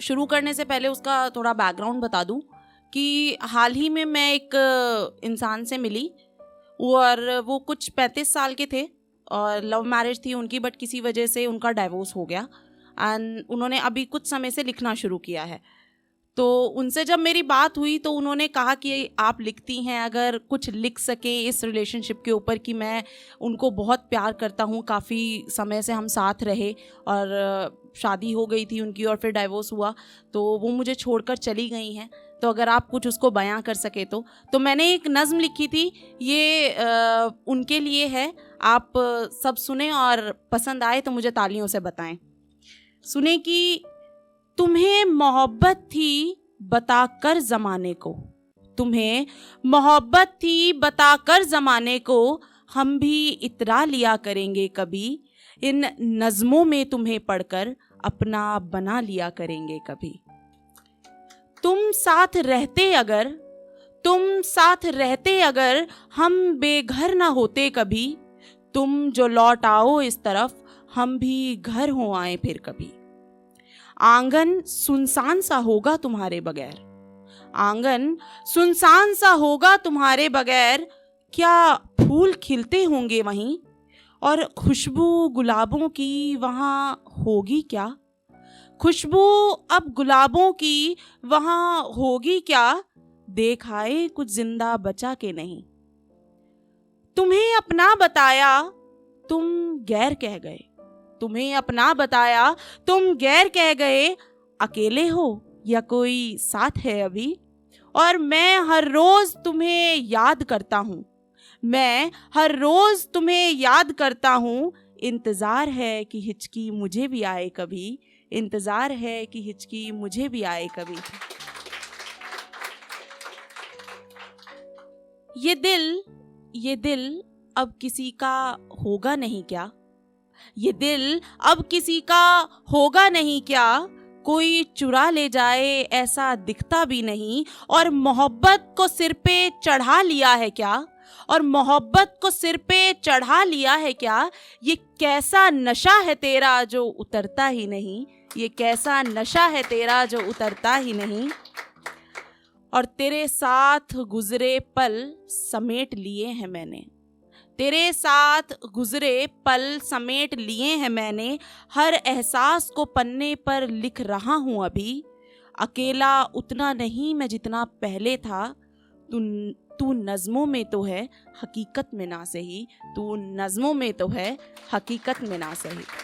शुरू करने से पहले उसका थोड़ा बैकग्राउंड बता दूँ कि हाल ही में मैं एक इंसान से मिली। और वो कुछ पैंतीस साल के थे और लव मैरिज थी उनकी बट किसी वजह से उनका डाइवोर्स हो गया। एंड उन्होंने अभी कुछ समय से लिखना शुरू किया है। तो उनसे जब मेरी बात हुई तो उन्होंने कहा कि आप लिखती हैं अगर कुछ लिख सकें इस रिलेशनशिप के ऊपर कि मैं उनको बहुत प्यार करता हूँ काफ़ी समय से हम साथ रहे और शादी हो गई थी उनकी और फिर डाइवोर्स हुआ तो वो मुझे छोड़कर चली गई हैं। तो अगर आप कुछ उसको बयां कर सके तो। तो मैंने एक नज़म लिखी थी ये आ, उनके लिए है आप सब सुने और पसंद आए तो मुझे तालियों से बताएँ। सुने कि तुम्हें मोहब्बत थी बताकर ज़माने को। तुम्हें मोहब्बत थी बताकर ज़माने को हम भी इतरा लिया करेंगे कभी। इन नज़मों में तुम्हें पढ़कर अपना बना लिया करेंगे कभी। तुम साथ रहते अगर, तुम साथ रहते अगर हम बेघर ना होते कभी। तुम जो लौट आओ इस तरफ़, हम भी घर हो आए फिर कभी। आँगन सुनसान सा होगा तुम्हारे बगैर। आँगन सुनसान सा होगा तुम्हारे बगैर। क्या फूल खिलते होंगे वहीं? और खुशबू गुलाबों की वहाँ होगी क्या? खुशबू अब गुलाबों की वहाँ होगी क्या? देख आए कुछ ज़िंदा बचा के नहीं। तुम्हें अपना बताया, तुम गैर कह गए। तुम्हें अपना बताया, तुम गैर कह गए, अकेले हो या कोई साथ है अभी? और मैं हर रोज तुम्हें याद करता हूँ। मैं हर रोज तुम्हें याद करता हूँ, इंतज़ार है कि हिचकी मुझे भी आए कभी, इंतज़ार है कि हिचकी मुझे भी आए कभी। ये दिल ये दिल अब किसी का होगा नहीं क्या? ये दिल अब किसी का होगा नहीं क्या? कोई चुरा ले जाए ऐसा दिखता भी नहीं। और मोहब्बत को सिर पे चढ़ा लिया है क्या? और मोहब्बत को सिर पे चढ़ा लिया है क्या? ये कैसा नशा है तेरा जो उतरता ही नहीं? ये कैसा नशा है तेरा जो उतरता ही नहीं? और तेरे साथ गुजरे पल समेट लिए हैं मैंने। तेरे साथ गुजरे पल समेट लिए हैं मैंने, हर एहसास को पन्ने पर लिख रहा हूँ अभी। अकेला उतना नहीं मैं जितना पहले था। तू तू नज़मों में तो है, हकीकत में ना सही। तू नज़मों में तो है, हकीकत में ना सही।